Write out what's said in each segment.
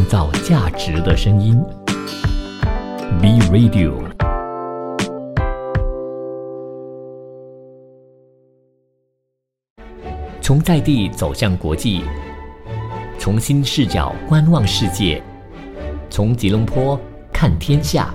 创造价值的声音。B Radio。从在地走向国际，从新视角观望世界，从吉隆坡看天下。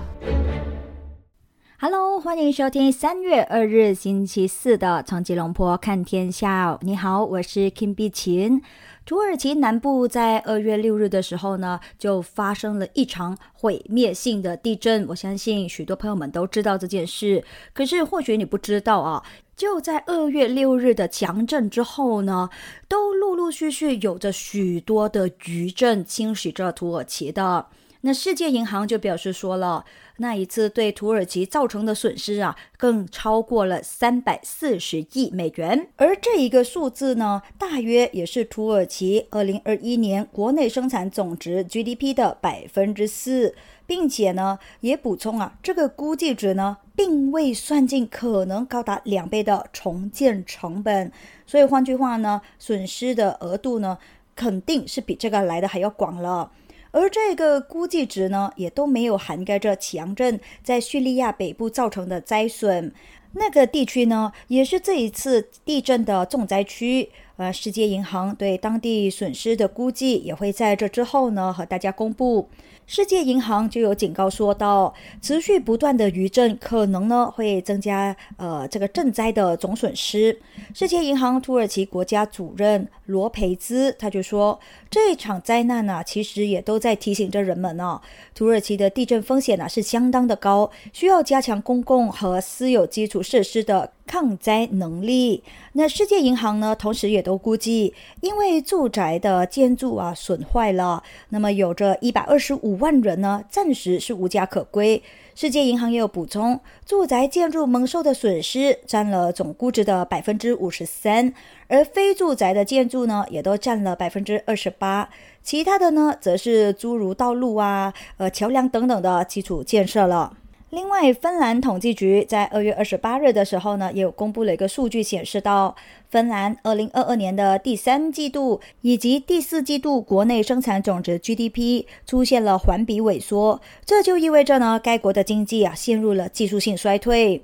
Hello，欢迎收听三月二日星期四的《从吉隆坡看天下》。你好，我是 Kim 碧琴。土耳其南部在二月六日的时候呢，就发生了一场毁灭性的地震。我相信许多朋友们都知道这件事，可是或许你不知道啊。就在二月六日的强震之后呢，都陆陆续续有着许多的余震侵袭着土耳其的。那世界银行就表示说了，那一次对土耳其造成的损失啊，更超过了三百四十亿美元，而这一个数字呢，大约也是土耳其二零二一年国内生产总值 GDP 的百分之四，并且呢，也补充啊，这个估计值呢，并未算进可能高达两倍的重建成本，所以换句话呢，损失的额度呢，肯定是比这个来的还要广了。而这个估计值呢，也都没有涵盖着强震在叙利亚北部造成的灾损。那个地区呢，也是这一次地震的重灾区。呃，世界银行对当地损失的估计也会在这之后呢和大家公布。世界银行就有警告说到，持续不断的余震可能呢会增加呃这个赈灾的总损失。世界银行土耳其国家主任罗培兹他就说，这一场灾难呢、其实也都在提醒着人们呢、土耳其的地震风险呢、是相当的高，需要加强公共和私有基础设施的抗灾能力。那世界银行呢，同时也都估计，因为住宅的建筑啊损坏了，那么有着一百二十五万人呢，暂时是无家可归。世界银行也有补充，住宅建筑蒙受的损失占了总估值的百分之五十三，而非住宅的建筑呢，也都占了百分之二十八。其他的呢，则是诸如道路啊、呃桥梁等等的基础建设了。另外，芬兰统计局在二月二十八日的时候呢，也有公布了一个数据，显示到芬兰二零二二年的第三季度以及第四季度国内生产总值 GDP 出现了环比萎缩，这就意味着呢，该国的经济啊陷入了技术性衰退。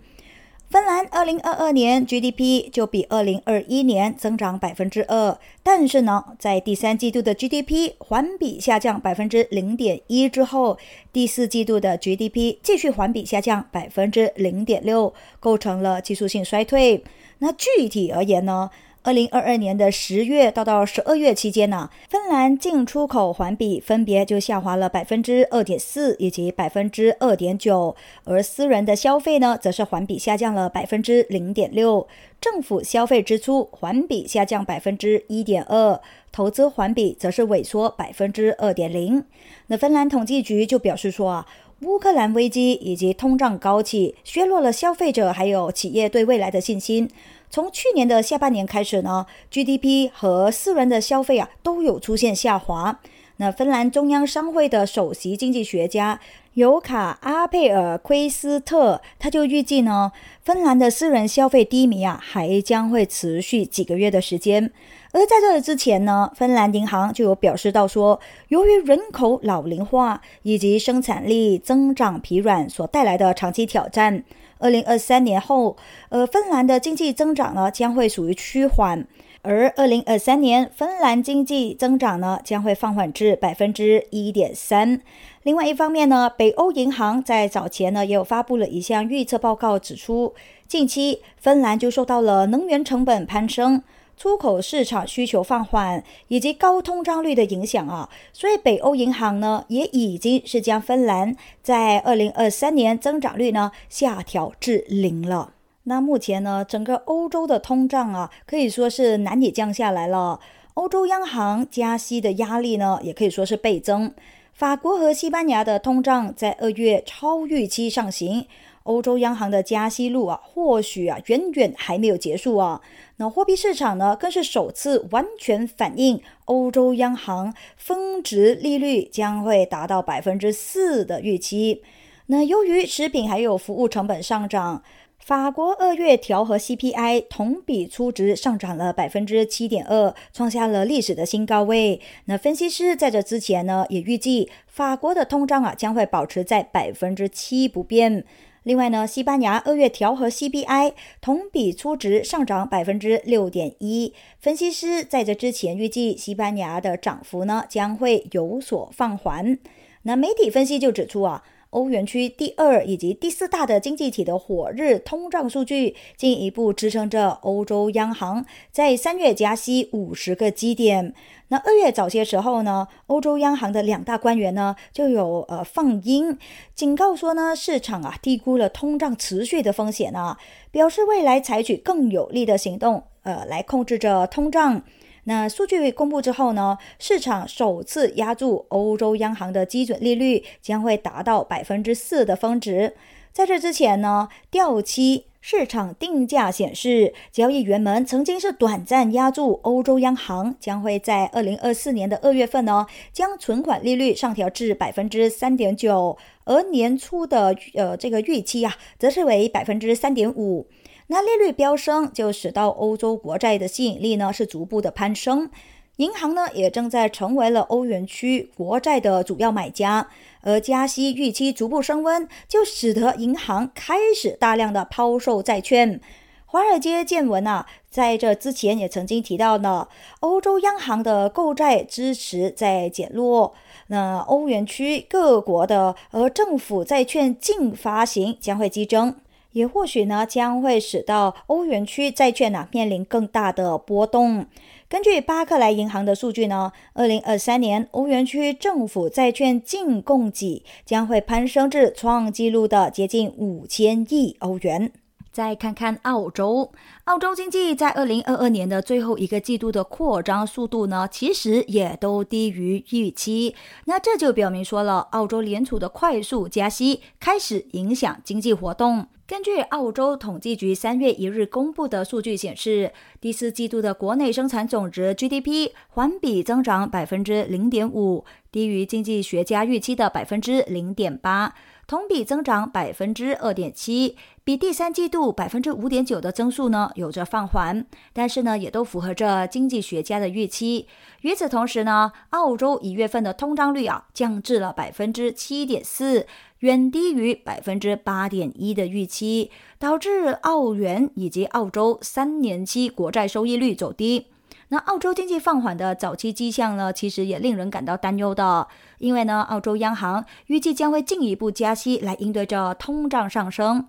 芬兰二零二二年 GDP 就比二零二一年增长百分之二，但是呢，在第三季度的 GDP 环比下降百分之零点一之后，第四季度的 GDP 继续环比下降百分之零点六，构成了技术性衰退。那具体而言呢？二零二二年的十月到到十二月期间呢，芬兰进出口环比分别就下滑了百分之二点四以及百分之二点九，而私人的消费呢，则是环比下降了百分之零点六，政府消费支出环比下降百分之一点二，投资环比则是萎缩百分之二点零。那芬兰统计局就表示说啊。乌克兰危机以及通胀高企，削弱了消费者还有企业对未来的信心。从去年的下半年开始呢，GDP 和私人的消费啊都有出现下滑。那芬兰中央商会的首席经济学家尤卡阿佩尔奎斯特，他就预计呢，芬兰的私人消费低迷啊，还将会持续几个月的时间。而在这之前呢，芬兰银行就有表示到说，由于人口老龄化以及生产力增长疲软所带来的长期挑战，二零二三年后，呃，芬兰的经济增长呢将会属于趋缓，而二零二三年芬兰经济增长呢将会放缓至百分之一点三。另外一方面呢，北欧银行在早前呢也有发布了一项预测报告，指出近期芬兰就受到了能源成本攀升。出口市场需求放缓以及高通胀率的影响啊，所以北欧银行呢也已经是将芬兰在二零二三年增长率呢下调至零了。那目前呢，整个欧洲的通胀啊可以说是难以降下来了。欧洲央行加息的压力呢也可以说是倍增。法国和西班牙的通胀在二月超预期上行。欧洲央行的加息路啊，或许啊远远还没有结束啊。那货币市场呢，更是首次完全反映欧洲央行峰值利率将会达到百分之四的预期。那由于食品还有服务成本上涨，法国二月调和 CPI 同比初值上涨了百分之七点二，创下了历史的新高位。那分析师在这之前呢，也预计法国的通胀啊将会保持在百分之七不变。另外呢，西班牙二月调和 CPI 同比初值上涨百分之六点一，分析师在这之前预计西班牙的涨幅呢将会有所放缓。那媒体分析就指出啊。欧元区第二以及第四大的经济体的火热通胀数据，进一步支撑着欧洲央行在三月加息五十个基点。那二月早些时候呢，欧洲央行的两大官员呢就有呃放音，警告说呢，市场啊低估了通胀持续的风险啊，表示未来采取更有力的行动，呃，来控制着通胀。那数据公布之后呢，市场首次压住欧洲央行的基准利率将会达到百分之四的峰值。在这之前呢，掉期市场定价显示，交易员们曾经是短暂压住欧洲央行将会在二零二四年的二月份呢，将存款利率上调至百分之三点九，而年初的呃这个预期啊，则是为百分之三点五。那利率飙升，就使到欧洲国债的吸引力呢是逐步的攀升，银行呢也正在成为了欧元区国债的主要买家，而加息预期逐步升温，就使得银行开始大量的抛售债券。华尔街见闻啊，在这之前也曾经提到呢，欧洲央行的购债支持在减弱，那欧元区各国的而政府债券净发行将会激增。也或许呢，将会使到欧元区债券呢面临更大的波动。根据巴克莱银行的数据呢，二零二三年欧元区政府债券净供给将会攀升至创纪录的接近五千亿欧元。再看看澳洲，澳洲经济在二零二二年的最后一个季度的扩张速度呢，其实也都低于预期。那这就表明说了，澳洲联储的快速加息开始影响经济活动。根据澳洲统计局三月一日公布的数据显示，第四季度的国内生产总值 GDP 环比增长百分之零点五，低于经济学家预期的百分之零点八。同比增长百分之二点七，比第三季度百分之五点九的增速呢有着放缓，但是呢也都符合着经济学家的预期。与此同时呢，澳洲一月份的通胀率啊降至了百分之七点四，远低于百分之八点一的预期，导致澳元以及澳洲三年期国债收益率走低。那澳洲经济放缓的早期迹象呢，其实也令人感到担忧的，因为呢，澳洲央行预计将会进一步加息来应对着通胀上升。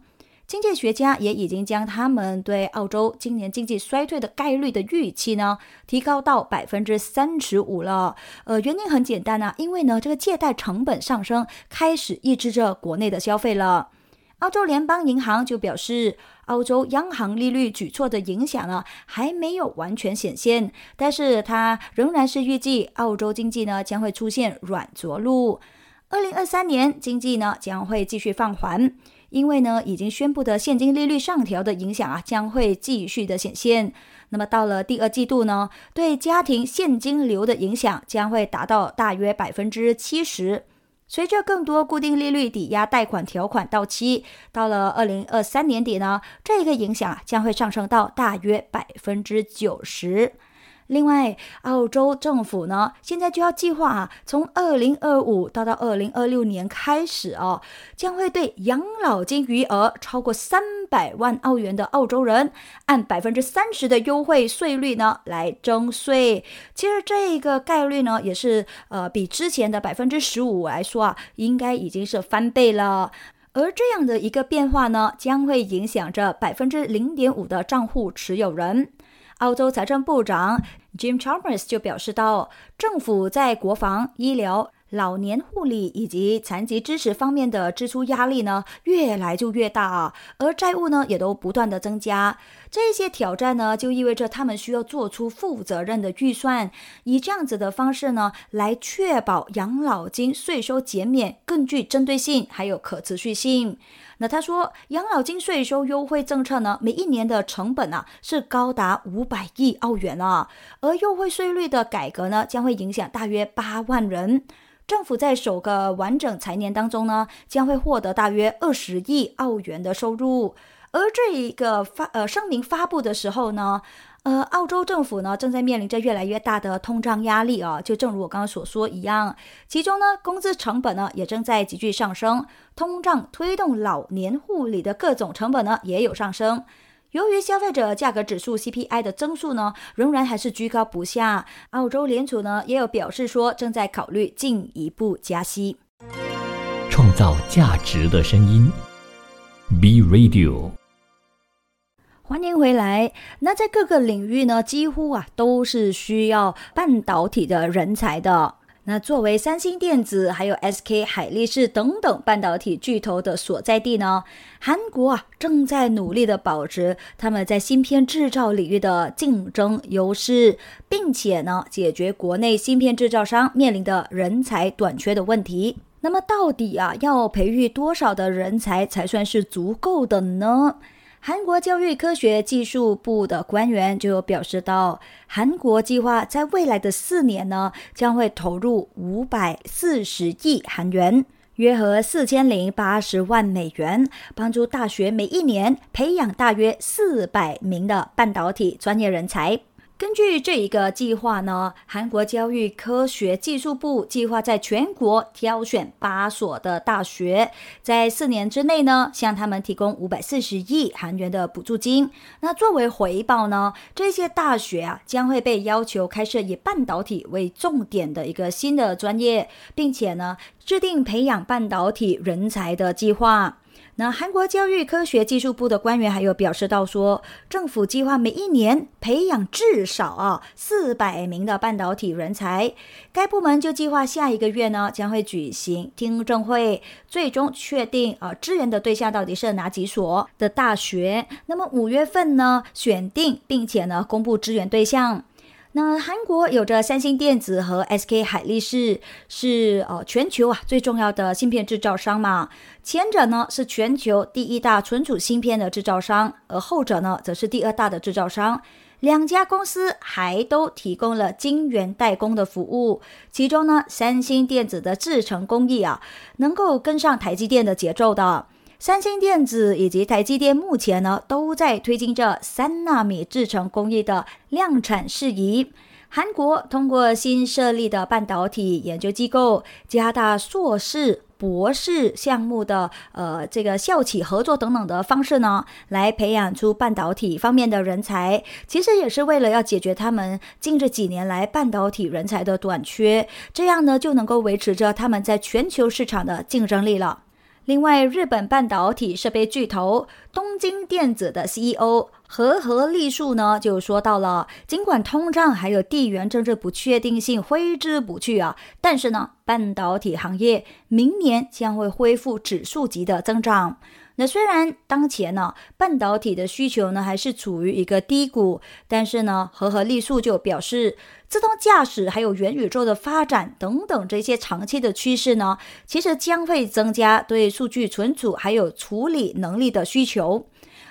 经济学家也已经将他们对澳洲今年经济衰退的概率的预期呢，提高到百分之三十五了。呃，原因很简单啊，因为呢，这个借贷成本上升开始抑制着国内的消费了。澳洲联邦银行就表示，澳洲央行利率举措的影响呢还没有完全显现，但是它仍然是预计澳洲经济呢将会出现软着陆。二零二三年经济呢将会继续放缓，因为呢已经宣布的现金利率上调的影响啊将会继续的显现。那么到了第二季度呢，对家庭现金流的影响将会达到大约百分之七十。随着更多固定利率抵押贷款条款到期，到了二零二三年底呢，这个影响啊将会上升到大约百分之九十。另外，澳洲政府呢，现在就要计划啊，从二零二五到到二零二六年开始哦，将会对养老金余额超过三百万澳元的澳洲人，按百分之三十的优惠税率呢来征税。其实这个概率呢，也是呃比之前的百分之十五来说啊，应该已经是翻倍了。而这样的一个变化呢，将会影响着百分之零点五的账户持有人。澳洲财政部长 Jim Chalmers 就表示到，政府在国防、医疗、老年护理以及残疾支持方面的支出压力呢，越来就越大，而债务呢，也都不断的增加。这些挑战呢，就意味着他们需要做出负责任的预算，以这样子的方式呢，来确保养老金税收减免更具针对性，还有可持续性。那他说，养老金税收优惠政策呢，每一年的成本啊是高达五百亿澳元啊，而优惠税率的改革呢，将会影响大约八万人。政府在首个完整财年当中呢，将会获得大约二十亿澳元的收入。而这一个发呃声明发布的时候呢，呃，澳洲政府呢正在面临着越来越大的通胀压力啊，就正如我刚刚所说一样，其中呢，工资成本呢也正在急剧上升，通胀推动老年护理的各种成本呢也有上升。由于消费者价格指数 CPI 的增速呢，仍然还是居高不下，澳洲联储呢也有表示说，正在考虑进一步加息。创造价值的声音，B Radio。欢迎回来。那在各个领域呢，几乎啊都是需要半导体的人才的。那作为三星电子、还有 SK 海力士等等半导体巨头的所在地呢，韩国啊正在努力的保持他们在芯片制造领域的竞争优势，并且呢解决国内芯片制造商面临的人才短缺的问题。那么到底啊要培育多少的人才才算是足够的呢？韩国教育科学技术部的官员就表示到，韩国计划在未来的四年呢，将会投入五百四十亿韩元，约合四千零八十万美元，帮助大学每一年培养大约四百名的半导体专业人才。根据这一个计划呢，韩国教育科学技术部计划在全国挑选八所的大学，在四年之内呢，向他们提供五百四十亿韩元的补助金。那作为回报呢，这些大学啊将会被要求开设以半导体为重点的一个新的专业，并且呢，制定培养半导体人才的计划。那韩国教育科学技术部的官员还有表示到说，政府计划每一年培养至少啊四百名的半导体人才。该部门就计划下一个月呢将会举行听证会，最终确定啊支援的对象到底是哪几所的大学。那么五月份呢选定，并且呢公布支援对象。那韩国有着三星电子和 SK 海力士，是呃全球啊最重要的芯片制造商嘛。前者呢是全球第一大存储芯片的制造商，而后者呢则是第二大的制造商。两家公司还都提供了晶圆代工的服务，其中呢三星电子的制程工艺啊，能够跟上台积电的节奏的。三星电子以及台积电目前呢，都在推进着三纳米制程工艺的量产事宜。韩国通过新设立的半导体研究机构，加大硕士、博士项目的呃这个校企合作等等的方式呢，来培养出半导体方面的人才。其实也是为了要解决他们近这几年来半导体人才的短缺，这样呢就能够维持着他们在全球市场的竞争力了。另外，日本半导体设备巨头东京电子的 CEO 和和利树呢，就说到了，尽管通胀还有地缘政治不确定性挥之不去啊，但是呢，半导体行业明年将会恢复指数级的增长。那虽然当前呢，半导体的需求呢还是处于一个低谷，但是呢，和和利树就表示，自动驾驶还有元宇宙的发展等等这些长期的趋势呢，其实将会增加对数据存储还有处理能力的需求。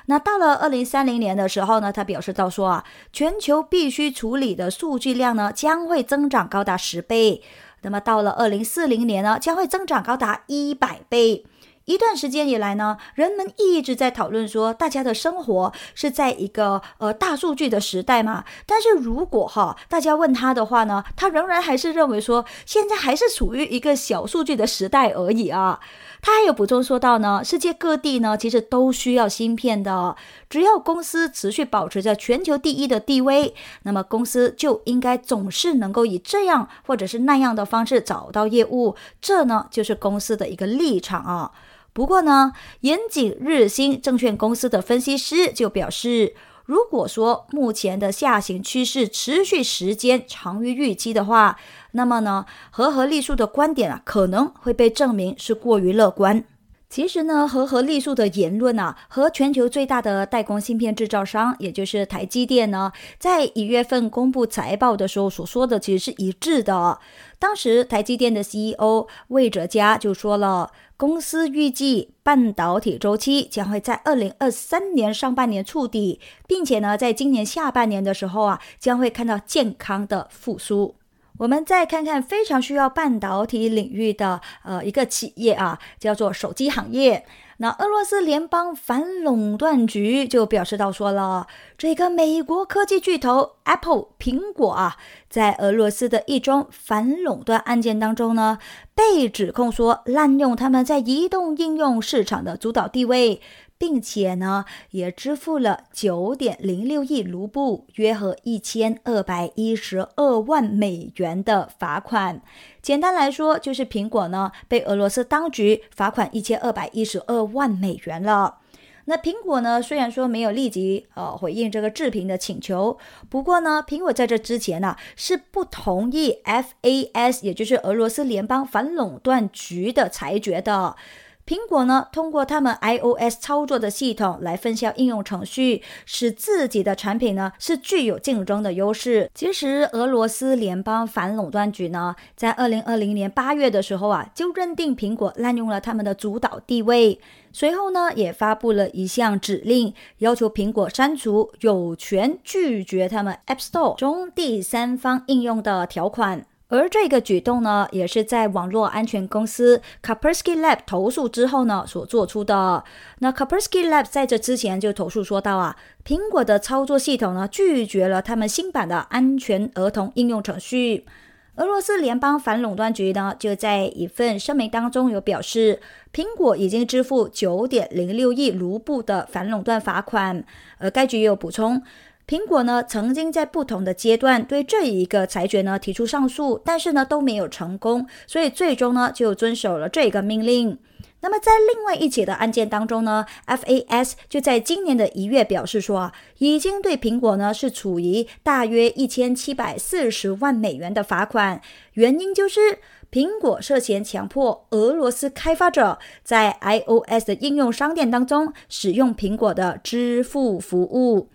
那到了二零三零年的时候呢，他表示到说啊，全球必须处理的数据量呢将会增长高达十倍，那么到了二零四零年呢，将会增长高达一百倍。一段时间以来呢，人们一直在讨论说，大家的生活是在一个呃大数据的时代嘛。但是如果哈大家问他的话呢，他仍然还是认为说，现在还是处于一个小数据的时代而已啊。他还有补充说到呢，世界各地呢其实都需要芯片的，只要公司持续保持着全球第一的地位，那么公司就应该总是能够以这样或者是那样的方式找到业务，这呢就是公司的一个立场啊。不过呢，严谨日新证券公司的分析师就表示，如果说目前的下行趋势持续时间长于预期的话，那么呢，和合利数的观点啊，可能会被证明是过于乐观。其实呢，和合利数的言论啊，和全球最大的代工芯片制造商，也就是台积电呢，在一月份公布财报的时候所说的，其实是一致的。当时台积电的 CEO 魏哲嘉就说了。公司预计半导体周期将会在二零二三年上半年触底，并且呢，在今年下半年的时候啊，将会看到健康的复苏。我们再看看非常需要半导体领域的呃一个企业啊，叫做手机行业。那俄罗斯联邦反垄断局就表示到说了，这个美国科技巨头 Apple 苹果啊，在俄罗斯的一桩反垄断案件当中呢，被指控说滥用他们在移动应用市场的主导地位。并且呢，也支付了九点零六亿卢布，约合一千二百一十二万美元的罚款。简单来说，就是苹果呢被俄罗斯当局罚款一千二百一十二万美元了。那苹果呢，虽然说没有立即呃回应这个置评的请求，不过呢，苹果在这之前呢是不同意 FAS，也就是俄罗斯联邦反垄断局的裁决的。苹果呢，通过他们 iOS 操作的系统来分销应用程序，使自己的产品呢是具有竞争的优势。其实，俄罗斯联邦反垄断局呢，在二零二零年八月的时候啊，就认定苹果滥用了他们的主导地位，随后呢，也发布了一项指令，要求苹果删除有权拒绝他们 App Store 中第三方应用的条款。而这个举动呢，也是在网络安全公司 Kaspersky Lab 投诉之后呢所做出的。那 Kaspersky Lab 在这之前就投诉说到啊，苹果的操作系统呢拒绝了他们新版的安全儿童应用程序。俄罗斯联邦反垄断局呢就在一份声明当中有表示，苹果已经支付九点零六亿卢布的反垄断罚款。而该局也有补充。苹果呢，曾经在不同的阶段对这一个裁决呢提出上诉，但是呢都没有成功，所以最终呢就遵守了这个命令。那么在另外一起的案件当中呢，FAS 就在今年的一月表示说，已经对苹果呢是处于大约一千七百四十万美元的罚款，原因就是苹果涉嫌强迫俄罗斯开发者在 iOS 的应用商店当中使用苹果的支付服务。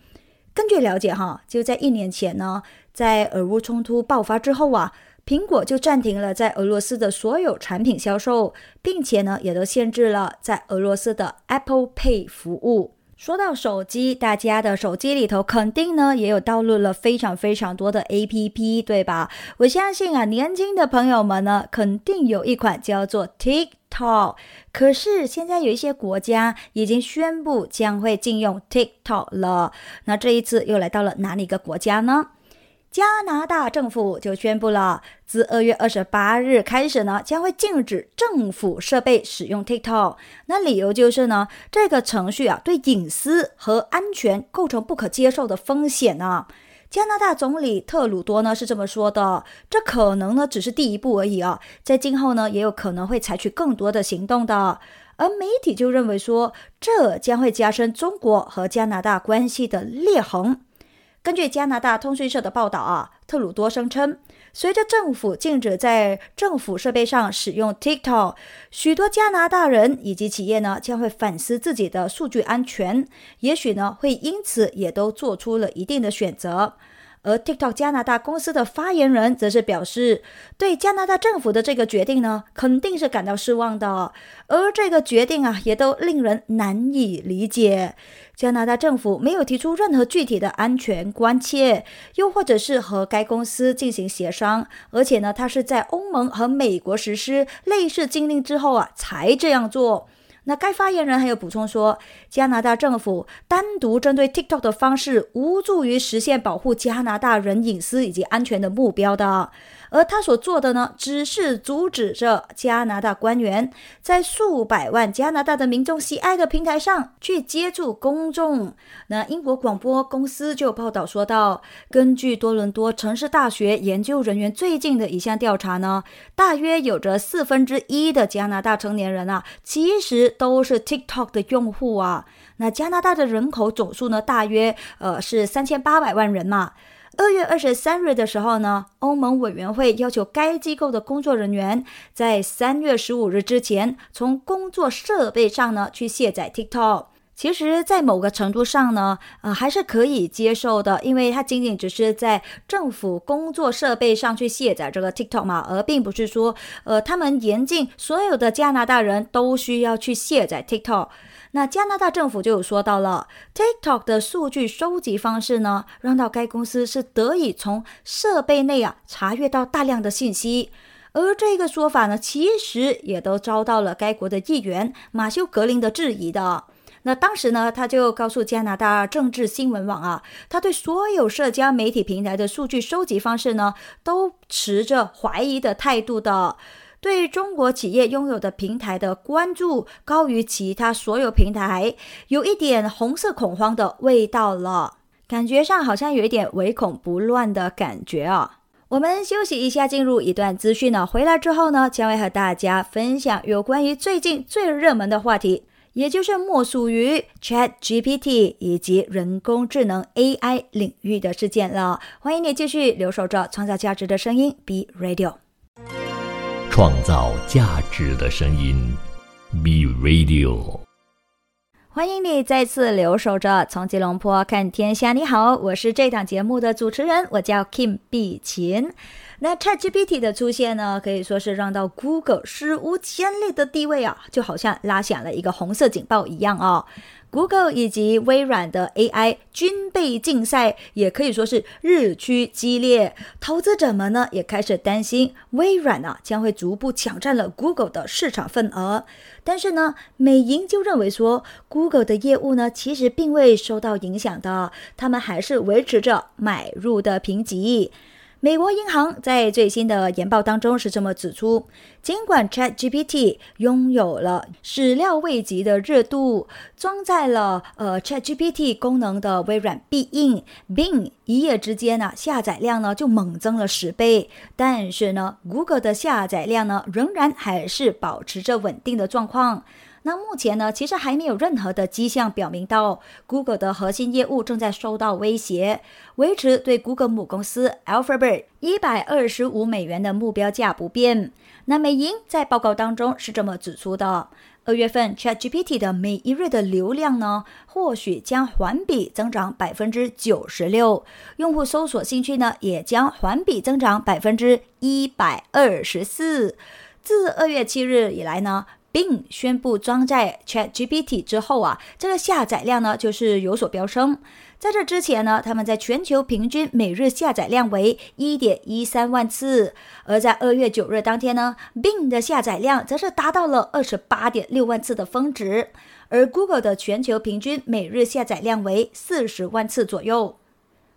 根据了解，哈，就在一年前呢，在俄乌冲突爆发之后啊，苹果就暂停了在俄罗斯的所有产品销售，并且呢，也都限制了在俄罗斯的 Apple Pay 服务。说到手机，大家的手机里头肯定呢也有导入了非常非常多的 APP，对吧？我相信啊，年轻的朋友们呢，肯定有一款叫做 TikTok 可是现在有一些国家已经宣布将会禁用 TikTok 了。那这一次又来到了哪里一个国家呢？加拿大政府就宣布了，自二月二十八日开始呢，将会禁止政府设备使用 TikTok。那理由就是呢，这个程序啊，对隐私和安全构成不可接受的风险呢。加拿大总理特鲁多呢是这么说的，这可能呢只是第一步而已啊，在今后呢也有可能会采取更多的行动的。而媒体就认为说，这将会加深中国和加拿大关系的裂痕。根据加拿大通讯社的报道啊，特鲁多声称，随着政府禁止在政府设备上使用 TikTok，许多加拿大人以及企业呢将会反思自己的数据安全，也许呢会因此也都做出了一定的选择。而 TikTok 加拿大公司的发言人则是表示，对加拿大政府的这个决定呢，肯定是感到失望的。而这个决定啊，也都令人难以理解。加拿大政府没有提出任何具体的安全关切，又或者是和该公司进行协商。而且呢，它是在欧盟和美国实施类似禁令之后啊，才这样做。那该发言人还有补充说，加拿大政府单独针对 TikTok 的方式，无助于实现保护加拿大人隐私以及安全的目标的。而他所做的呢，只是阻止着加拿大官员在数百万加拿大的民众喜爱的平台上去接触公众。那英国广播公司就报道说到，根据多伦多城市大学研究人员最近的一项调查呢，大约有着四分之一的加拿大成年人啊，其实都是 TikTok 的用户啊。那加拿大的人口总数呢，大约呃是三千八百万人嘛。二月二十三日的时候呢，欧盟委员会要求该机构的工作人员在三月十五日之前从工作设备上呢去卸载 TikTok。其实，在某个程度上呢，呃，还是可以接受的，因为它仅仅只是在政府工作设备上去卸载这个 TikTok 嘛，而并不是说，呃，他们严禁所有的加拿大人都需要去卸载 TikTok。那加拿大政府就有说到了，TikTok 的数据收集方式呢，让到该公司是得以从设备内啊查阅到大量的信息。而这个说法呢，其实也都遭到了该国的议员马修·格林的质疑的。那当时呢，他就告诉加拿大政治新闻网啊，他对所有社交媒体平台的数据收集方式呢，都持着怀疑的态度的。对中国企业拥有的平台的关注高于其他所有平台，有一点红色恐慌的味道了，感觉上好像有一点唯恐不乱的感觉啊。我们休息一下，进入一段资讯呢。回来之后呢，将会和大家分享有关于最近最热门的话题。也就是莫属于 Chat GPT 以及人工智能 AI 领域的事件了。欢迎你继续留守着创造价值的声音 B Radio，创造价值的声音 B Radio。欢迎你再次留守着从吉隆坡看天下。你好，我是这档节目的主持人，我叫 Kim 碧琴。那 ChatGPT 的出现呢，可以说是让到 Google 史无前例的地位啊，就好像拉响了一个红色警报一样哦。Google 以及微软的 AI 军备竞赛也可以说是日趋激烈，投资者们呢也开始担心微软啊将会逐步抢占了 Google 的市场份额。但是呢，美银就认为说，Google 的业务呢其实并未受到影响的，他们还是维持着买入的评级。美国银行在最新的研报当中是这么指出：尽管 ChatGPT 拥有了始料未及的热度，装载了呃 ChatGPT 功能的微软必应 Bing 一夜之间呢下载量呢就猛增了十倍，但是呢，Google 的下载量呢仍然还是保持着稳定的状况。那目前呢，其实还没有任何的迹象表明到 Google 的核心业务正在受到威胁，维持对 Google 母公司 Alphabet 一百二十五美元的目标价不变。那美银在报告当中是这么指出的：二月份 ChatGPT 的每一日的流量呢，或许将环比增长百分之九十六，用户搜索兴趣呢也将环比增长百分之一百二十四。自二月七日以来呢。并宣布装载 ChatGPT 之后啊，这个下载量呢就是有所飙升。在这之前呢，他们在全球平均每日下载量为一点一三万次，而在二月九日当天呢，Bing 的下载量则是达到了二十八点六万次的峰值，而 Google 的全球平均每日下载量为四十万次左右。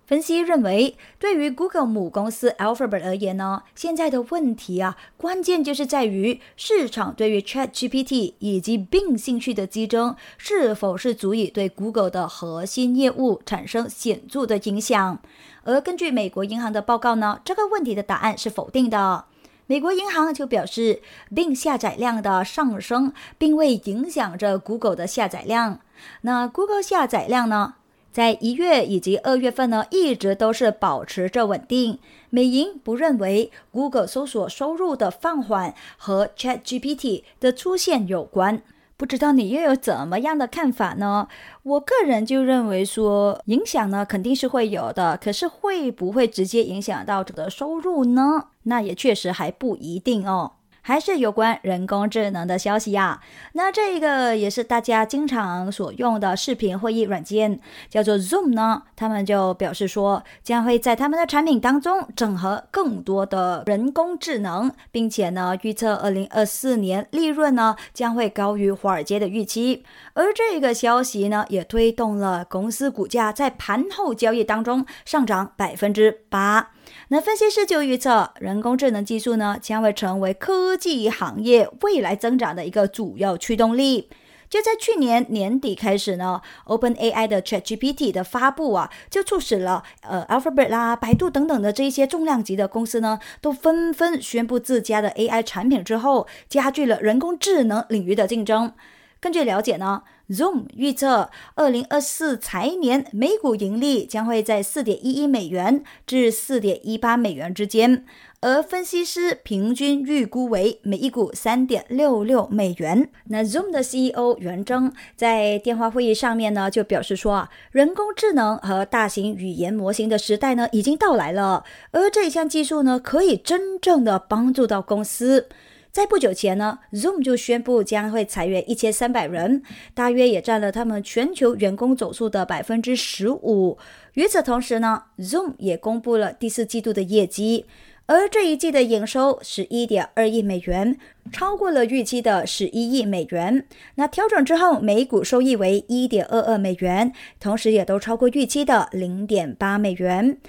分析认为，对于 Google 母公司 Alphabet 而言呢，现在的问题啊，关键就是在于市场对于 ChatGPT 以及 Bing 兴趣的激增，是否是足以对 Google 的核心业务产生显著的影响。而根据美国银行的报告呢，这个问题的答案是否定的。美国银行就表示，Bing 下载量的上升并未影响着 Google 的下载量。那 Google 下载量呢？在一月以及二月份呢，一直都是保持着稳定。美银不认为 Google 搜索收入的放缓和 ChatGPT 的出现有关。不知道你又有怎么样的看法呢？我个人就认为说，影响呢肯定是会有的，可是会不会直接影响到这个收入呢？那也确实还不一定哦。还是有关人工智能的消息呀。那这个也是大家经常所用的视频会议软件，叫做 Zoom 呢。他们就表示说，将会在他们的产品当中整合更多的人工智能，并且呢，预测二零二四年利润呢将会高于华尔街的预期。而这个消息呢，也推动了公司股价在盘后交易当中上涨百分之八。那分析师就预测，人工智能技术呢将会成为科技行业未来增长的一个主要驱动力。就在去年年底开始呢，OpenAI 的 ChatGPT 的发布啊，就促使了呃 Alphabet 啦、百度等等的这一些重量级的公司呢，都纷纷宣布自家的 AI 产品之后，加剧了人工智能领域的竞争。根据了解呢。Zoom 预测，二零二四财年每股盈利将会在四点一一美元至四点一八美元之间，而分析师平均预估为每一股三点六六美元。那 Zoom 的 CEO 袁征在电话会议上面呢，就表示说啊，人工智能和大型语言模型的时代呢，已经到来了，而这一项技术呢，可以真正的帮助到公司。在不久前呢，Zoom 就宣布将会裁员一千三百人，大约也占了他们全球员工总数的百分之十五。与此同时呢，Zoom 也公布了第四季度的业绩。而这一季的营收十一点二亿美元，超过了预期的十一亿美元。那调整之后，每股收益为一点二二美元，同时也都超过预期的零点八美元。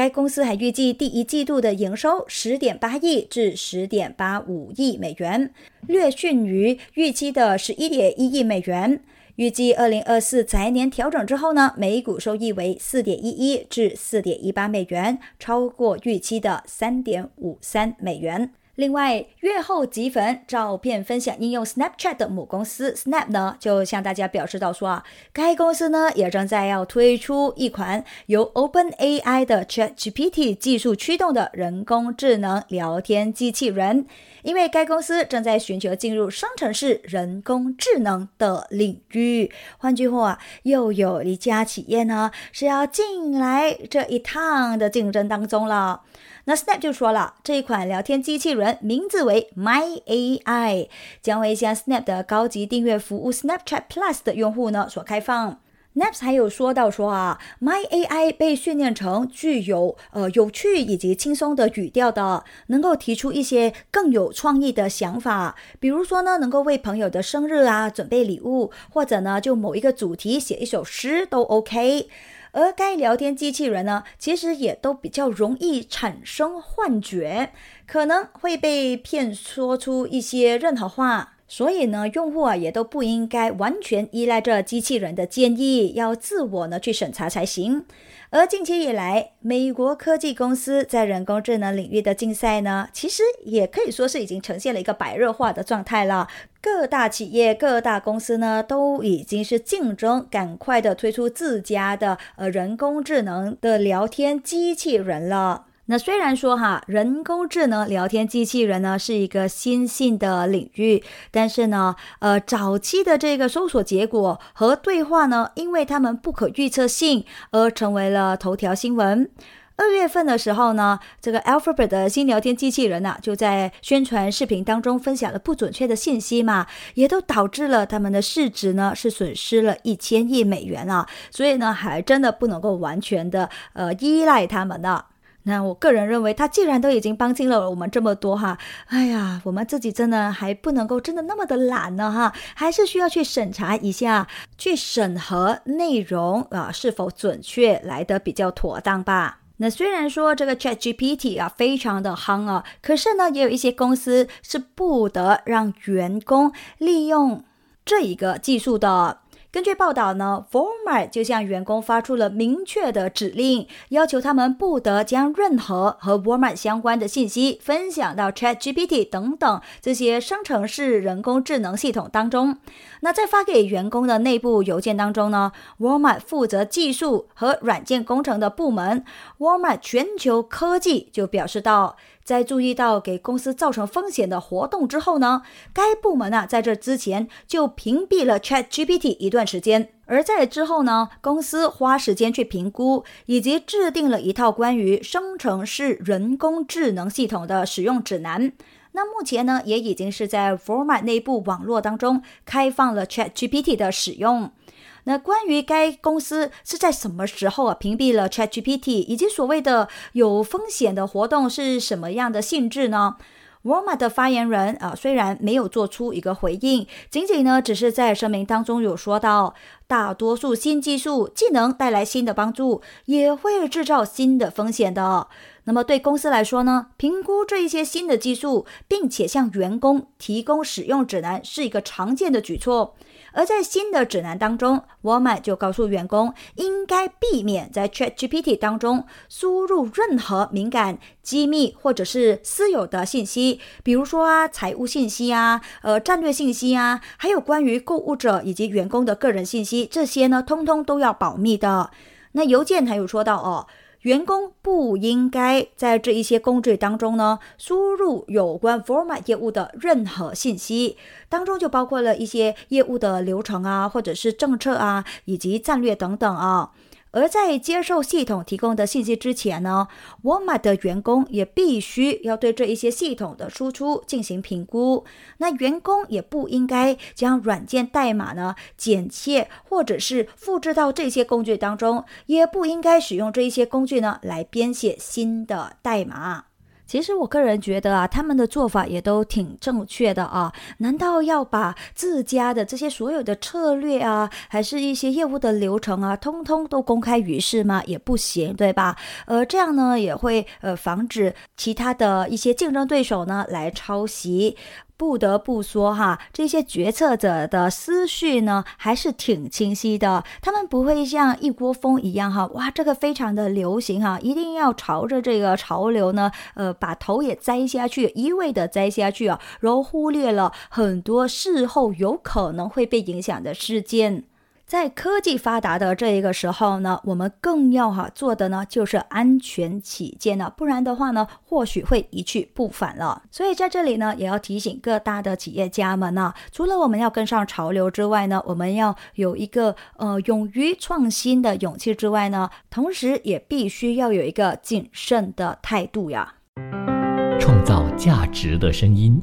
该公司还预计第一季度的营收十点八亿至十点八五亿美元，略逊于预期的十一点一亿美元。预计二零二四财年调整之后呢，每股收益为四点一一至四点一八美元，超过预期的三点五三美元。另外，月后集粉照片分享应用 Snapchat 的母公司 Snap 呢，就向大家表示到说啊，该公司呢也正在要推出一款由 OpenAI 的 ChatGPT 技术驱动的人工智能聊天机器人，因为该公司正在寻求进入生成式人工智能的领域。换句话，又有一家企业呢是要进来这一趟的竞争当中了。那 Snap 就说了，这一款聊天机器人名字为 My AI，将为向 Snap 的高级订阅服务 Snapchat Plus 的用户呢所开放。Naps 还有说到说啊，My AI 被训练成具有呃有趣以及轻松的语调的，能够提出一些更有创意的想法，比如说呢，能够为朋友的生日啊准备礼物，或者呢就某一个主题写一首诗都 OK。而该聊天机器人呢，其实也都比较容易产生幻觉，可能会被骗说出一些任何话。所以呢，用户啊也都不应该完全依赖着机器人的建议，要自我呢去审查才行。而近期以来，美国科技公司在人工智能领域的竞赛呢，其实也可以说是已经呈现了一个白热化的状态了。各大企业、各大公司呢，都已经是竞争，赶快的推出自家的呃人工智能的聊天机器人了。那虽然说哈，人工智能聊天机器人呢是一个新兴的领域，但是呢，呃，早期的这个搜索结果和对话呢，因为它们不可预测性而成为了头条新闻。二月份的时候呢，这个 Alphabet 的新聊天机器人呢，就在宣传视频当中分享了不准确的信息嘛，也都导致了他们的市值呢是损失了一千亿美元啊，所以呢，还真的不能够完全的呃依赖他们的。那我个人认为，他既然都已经帮助了我们这么多哈，哎呀，我们自己真的还不能够真的那么的懒呢哈，还是需要去审查一下，去审核内容啊是否准确来的比较妥当吧。那虽然说这个 Chat GPT 啊非常的夯啊，可是呢，也有一些公司是不得让员工利用这一个技术的。根据报道呢，Forma 就向员工发出了明确的指令，要求他们不得将任何和 Forma 相关的信息分享到 ChatGPT 等等这些生成式人工智能系统当中。那在发给员工的内部邮件当中呢，Walmart 负责技术和软件工程的部门 Walmart 全球科技就表示到。在注意到给公司造成风险的活动之后呢，该部门啊在这之前就屏蔽了 Chat GPT 一段时间，而在之后呢，公司花时间去评估，以及制定了一套关于生成式人工智能系统的使用指南。那目前呢，也已经是在 Format 内部网络当中开放了 Chat GPT 的使用。那关于该公司是在什么时候啊屏蔽了 ChatGPT，以及所谓的有风险的活动是什么样的性质呢？Walmart 的发言人啊虽然没有做出一个回应，仅仅呢只是在声明当中有说到，大多数新技术既能带来新的帮助，也会制造新的风险的。那么对公司来说呢，评估这一些新的技术，并且向员工提供使用指南是一个常见的举措。而在新的指南当中，沃尔玛就告诉员工，应该避免在 ChatGPT 当中输入任何敏感、机密或者是私有的信息，比如说啊财务信息啊、呃战略信息啊，还有关于购物者以及员工的个人信息，这些呢通通都要保密的。那邮件还有说到哦。员工不应该在这一些工具当中呢输入有关 format 业务的任何信息，当中就包括了一些业务的流程啊，或者是政策啊，以及战略等等啊。而在接受系统提供的信息之前呢沃尔玛的员工也必须要对这一些系统的输出进行评估。那员工也不应该将软件代码呢剪切或者是复制到这些工具当中，也不应该使用这一些工具呢来编写新的代码。其实我个人觉得啊，他们的做法也都挺正确的啊。难道要把自家的这些所有的策略啊，还是一些业务的流程啊，通通都公开于世吗？也不行，对吧？呃，这样呢也会呃防止其他的一些竞争对手呢来抄袭。不得不说哈，这些决策者的思绪呢还是挺清晰的。他们不会像一锅蜂一样哈，哇，这个非常的流行哈，一定要朝着这个潮流呢，呃，把头也栽下去，一味的栽下去啊，然后忽略了很多事后有可能会被影响的事件。在科技发达的这一个时候呢，我们更要哈做的呢就是安全起见呢，不然的话呢，或许会一去不返了。所以在这里呢，也要提醒各大的企业家们呢，除了我们要跟上潮流之外呢，我们要有一个呃勇于创新的勇气之外呢，同时也必须要有一个谨慎的态度呀。创造价值的声音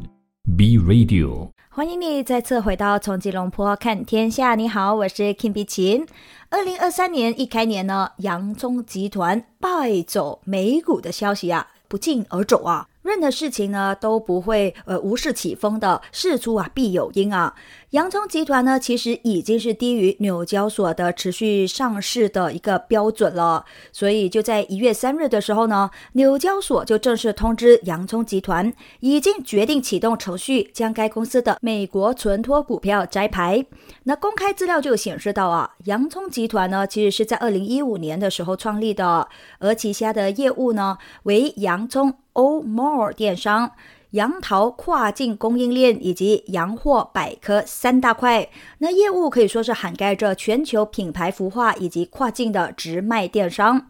，B Radio。欢迎你再次回到从吉隆坡看天下。你好，我是 Kim 比琴。二零二三年一开年呢，洋葱集团败走美股的消息啊，不胫而走啊。任何事情呢都不会呃无事起风的，事出啊必有因啊。洋葱集团呢其实已经是低于纽交所的持续上市的一个标准了，所以就在一月三日的时候呢，纽交所就正式通知洋葱集团已经决定启动程序，将该公司的美国存托股票摘牌。那公开资料就显示到啊，洋葱集团呢其实是在二零一五年的时候创立的，而旗下的业务呢为洋葱。O More 电商、杨桃跨境供应链以及洋货百科三大块，那业务可以说是涵盖着全球品牌孵化以及跨境的直卖电商。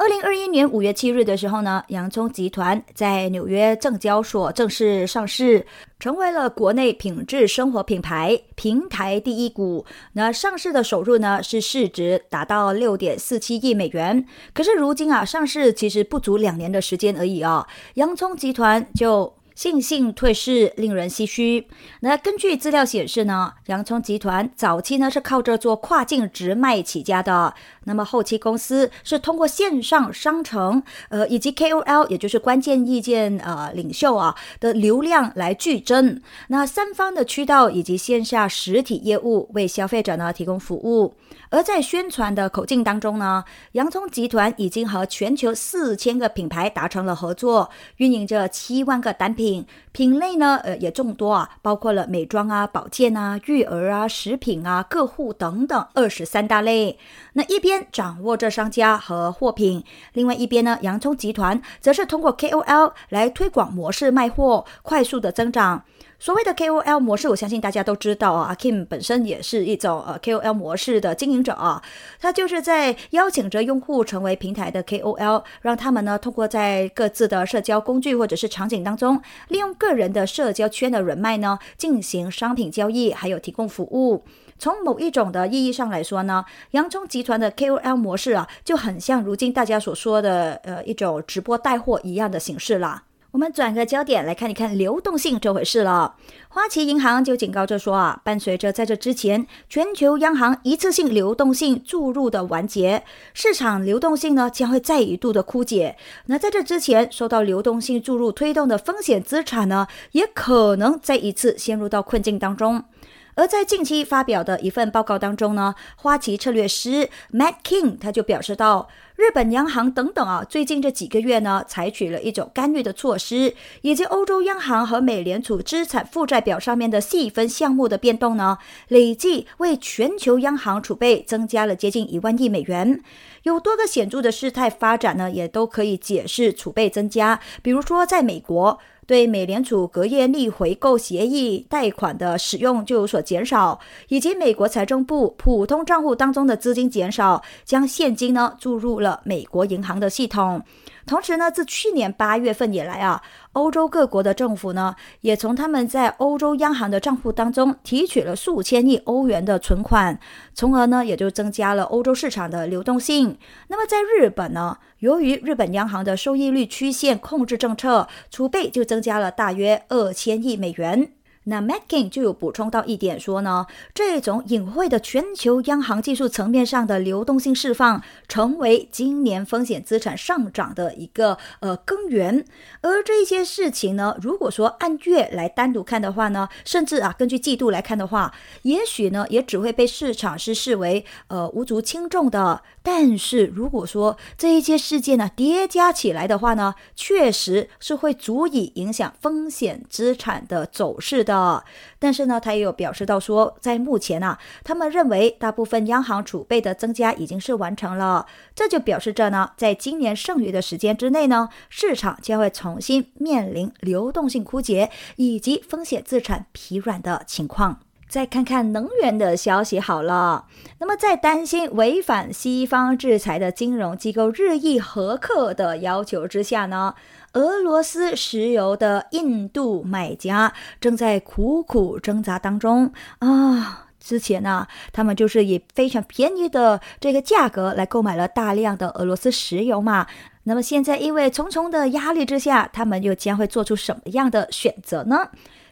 二零二一年五月七日的时候呢，洋葱集团在纽约证交所正式上市，成为了国内品质生活品牌平台第一股。那上市的首入呢，是市值达到六点四七亿美元。可是如今啊，上市其实不足两年的时间而已啊，洋葱集团就。悻悻退市，令人唏嘘。那根据资料显示呢，洋葱集团早期呢是靠着做跨境直卖起家的。那么后期公司是通过线上商城，呃，以及 KOL，也就是关键意见呃领袖啊的流量来剧增。那三方的渠道以及线下实体业务为消费者呢提供服务。而在宣传的口径当中呢，洋葱集团已经和全球四千个品牌达成了合作，运营着七万个单品。品类呢，呃，也众多啊，包括了美妆啊、保健啊、育儿啊、食品啊、个护等等二十三大类。那一边掌握着商家和货品，另外一边呢，洋葱集团则是通过 KOL 来推广模式卖货，快速的增长。所谓的 KOL 模式，我相信大家都知道啊。阿 Kim 本身也是一种呃 KOL 模式的经营者啊，他就是在邀请着用户成为平台的 KOL，让他们呢通过在各自的社交工具或者是场景当中，利用个人的社交圈的人脉呢进行商品交易，还有提供服务。从某一种的意义上来说呢，洋葱集团的 KOL 模式啊，就很像如今大家所说的呃一种直播带货一样的形式啦。我们转个焦点来看一看流动性这回事了。花旗银行就警告着说啊，伴随着在这之前全球央行一次性流动性注入的完结，市场流动性呢将会再一度的枯竭。那在这之前受到流动性注入推动的风险资产呢，也可能再一次陷入到困境当中。而在近期发表的一份报告当中呢，花旗策略师 Matt King 他就表示到。日本央行等等啊，最近这几个月呢，采取了一种干预的措施，以及欧洲央行和美联储资产负债表上面的细分项目的变动呢，累计为全球央行储备增加了接近一万亿美元。有多个显著的事态发展呢，也都可以解释储备增加。比如说，在美国。对美联储隔夜逆回购协议贷款的使用就有所减少，以及美国财政部普通账户当中的资金减少，将现金呢注入了美国银行的系统。同时呢，自去年八月份以来啊，欧洲各国的政府呢，也从他们在欧洲央行的账户当中提取了数千亿欧元的存款，从而呢，也就增加了欧洲市场的流动性。那么在日本呢，由于日本央行的收益率曲线控制政策，储备就增加了大约二千亿美元。那 Mackin 就有补充到一点说呢，这种隐晦的全球央行技术层面上的流动性释放，成为今年风险资产上涨的一个呃根源。而这些事情呢，如果说按月来单独看的话呢，甚至啊根据季度来看的话，也许呢也只会被市场是视为呃无足轻重的。但是如果说这一些事件呢叠加起来的话呢，确实是会足以影响风险资产的走势的。啊但是呢，他也有表示到说，在目前啊，他们认为大部分央行储备的增加已经是完成了。这就表示着呢，在今年剩余的时间之内呢，市场将会重新面临流动性枯竭以及风险资产疲软的情况。再看看能源的消息好了。那么，在担心违反西方制裁的金融机构日益合客的要求之下呢，俄罗斯石油的印度买家正在苦苦挣扎当中啊。之前呢，他们就是以非常便宜的这个价格来购买了大量的俄罗斯石油嘛。那么现在因为重重的压力之下，他们又将会做出什么样的选择呢？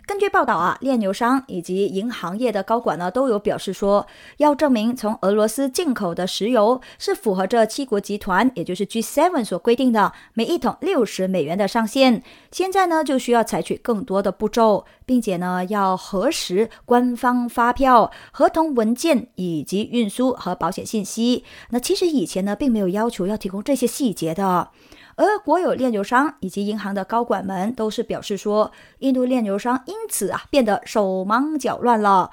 根据报道啊，炼油商以及银行业的高管呢都有表示说，要证明从俄罗斯进口的石油是符合这七国集团，也就是 G7 所规定的每一桶六十美元的上限。现在呢就需要采取更多的步骤，并且呢要核实官方发票、合同文件以及运输和保险信息。那其实以前呢并没有要求要提供这些细节的。而国有炼油商以及银行的高管们都是表示说，印度炼油商因此啊变得手忙脚乱了。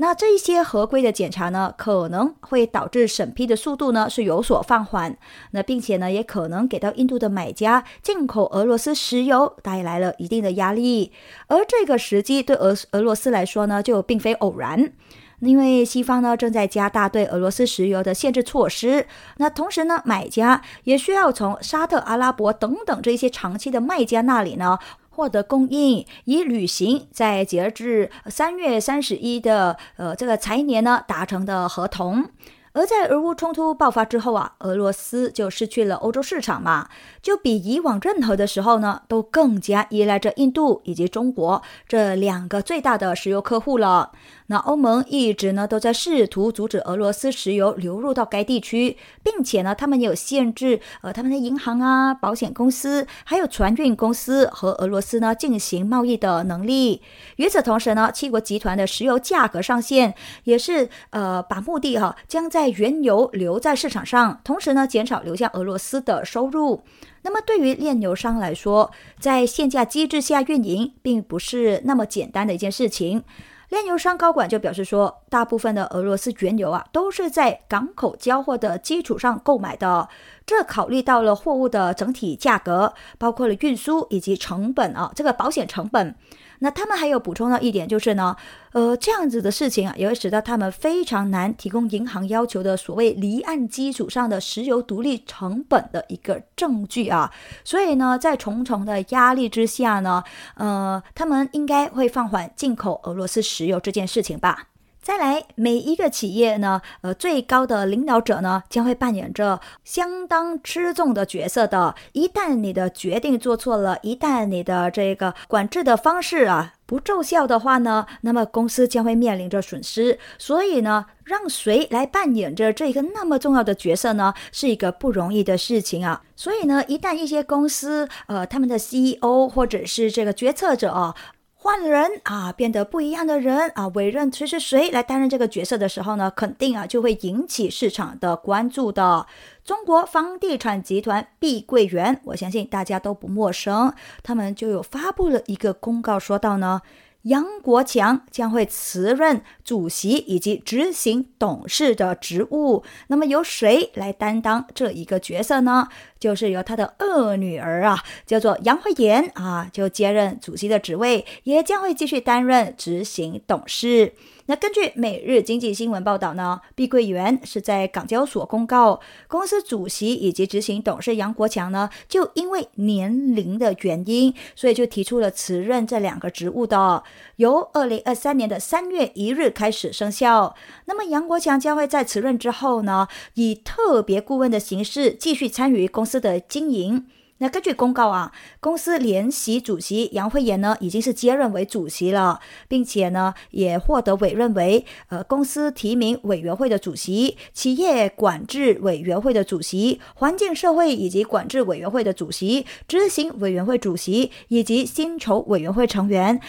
那这些合规的检查呢，可能会导致审批的速度呢是有所放缓。那并且呢，也可能给到印度的买家进口俄罗斯石油带来了一定的压力。而这个时机对俄俄罗斯来说呢，就并非偶然。因为西方呢正在加大对俄罗斯石油的限制措施，那同时呢，买家也需要从沙特阿拉伯等等这些长期的卖家那里呢获得供应，以履行在截至三月三十一的呃这个财年呢达成的合同。而在俄乌冲突爆发之后啊，俄罗斯就失去了欧洲市场嘛，就比以往任何的时候呢，都更加依赖着印度以及中国这两个最大的石油客户了。那欧盟一直呢都在试图阻止俄罗斯石油流入到该地区，并且呢，他们也有限制呃他们的银行啊、保险公司还有船运公司和俄罗斯呢进行贸易的能力。与此同时呢，七国集团的石油价格上限也是呃把目的哈将在原油留在市场上，同时呢减少流向俄罗斯的收入。那么对于炼油商来说，在限价机制下运营并不是那么简单的一件事情。炼油商高管就表示说，大部分的俄罗斯原油啊，都是在港口交货的基础上购买的，这考虑到了货物的整体价格，包括了运输以及成本啊，这个保险成本。那他们还有补充到一点，就是呢，呃，这样子的事情啊，也会使得他们非常难提供银行要求的所谓离岸基础上的石油独立成本的一个证据啊。所以呢，在重重的压力之下呢，呃，他们应该会放缓进口俄罗斯石油这件事情吧。再来，每一个企业呢，呃，最高的领导者呢，将会扮演着相当吃重的角色的。一旦你的决定做错了，一旦你的这个管制的方式啊不奏效的话呢，那么公司将会面临着损失。所以呢，让谁来扮演着这个那么重要的角色呢，是一个不容易的事情啊。所以呢，一旦一些公司，呃，他们的 CEO 或者是这个决策者啊。换人啊，变得不一样的人啊，委任谁谁谁来担任这个角色的时候呢，肯定啊就会引起市场的关注的。中国房地产集团碧桂园，我相信大家都不陌生，他们就有发布了一个公告，说到呢，杨国强将会辞任主席以及执行董事的职务。那么由谁来担当这一个角色呢？就是由他的二女儿啊，叫做杨慧妍啊，就接任主席的职位，也将会继续担任执行董事。那根据《每日经济新闻》报道呢，碧桂园是在港交所公告，公司主席以及执行董事杨国强呢，就因为年龄的原因，所以就提出了辞任这两个职务的，由二零二三年的三月一日开始生效。那么杨国强将会在辞任之后呢，以特别顾问的形式继续参与公司的经营。那根据公告啊，公司联席主席杨慧妍呢，已经是接任为主席了，并且呢，也获得委任为呃公司提名委员会的主席、企业管制委员会的主席、环境社会以及管制委员会的主席、执行委员会主席以及薪酬委员会成员。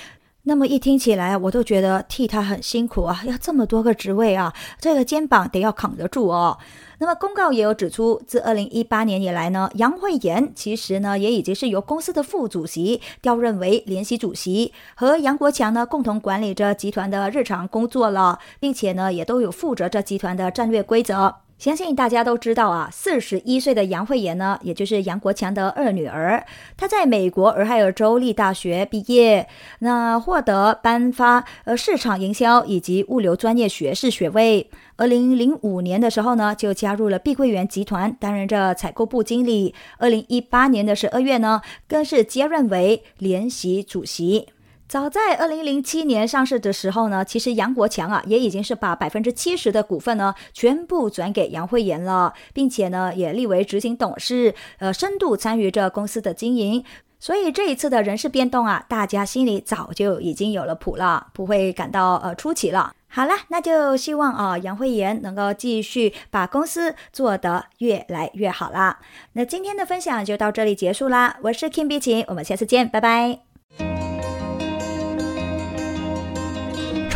那么一听起来，我都觉得替他很辛苦啊，要这么多个职位啊，这个肩膀得要扛得住哦。那么公告也有指出，自二零一八年以来呢，杨惠妍其实呢也已经是由公司的副主席调任为联席主席，和杨国强呢共同管理着集团的日常工作了，并且呢也都有负责着集团的战略规则。相信大家都知道啊，四十一岁的杨慧妍呢，也就是杨国强的二女儿，她在美国俄亥俄州立大学毕业，那获得颁发呃市场营销以及物流专业学士学位。二零零五年的时候呢，就加入了碧桂园集团，担任着采购部经理。二零一八年的十二月呢，更是接任为联席主席。早在二零零七年上市的时候呢，其实杨国强啊也已经是把百分之七十的股份呢全部转给杨惠妍了，并且呢也立为执行董事，呃，深度参与着公司的经营。所以这一次的人事变动啊，大家心里早就已经有了谱了，不会感到呃出奇了。好了，那就希望啊杨惠妍能够继续把公司做得越来越好啦。那今天的分享就到这里结束啦，我是 Kim 碧琴，我们下次见，拜拜。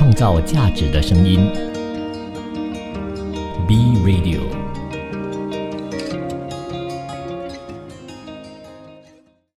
创造价值的声音，B Radio。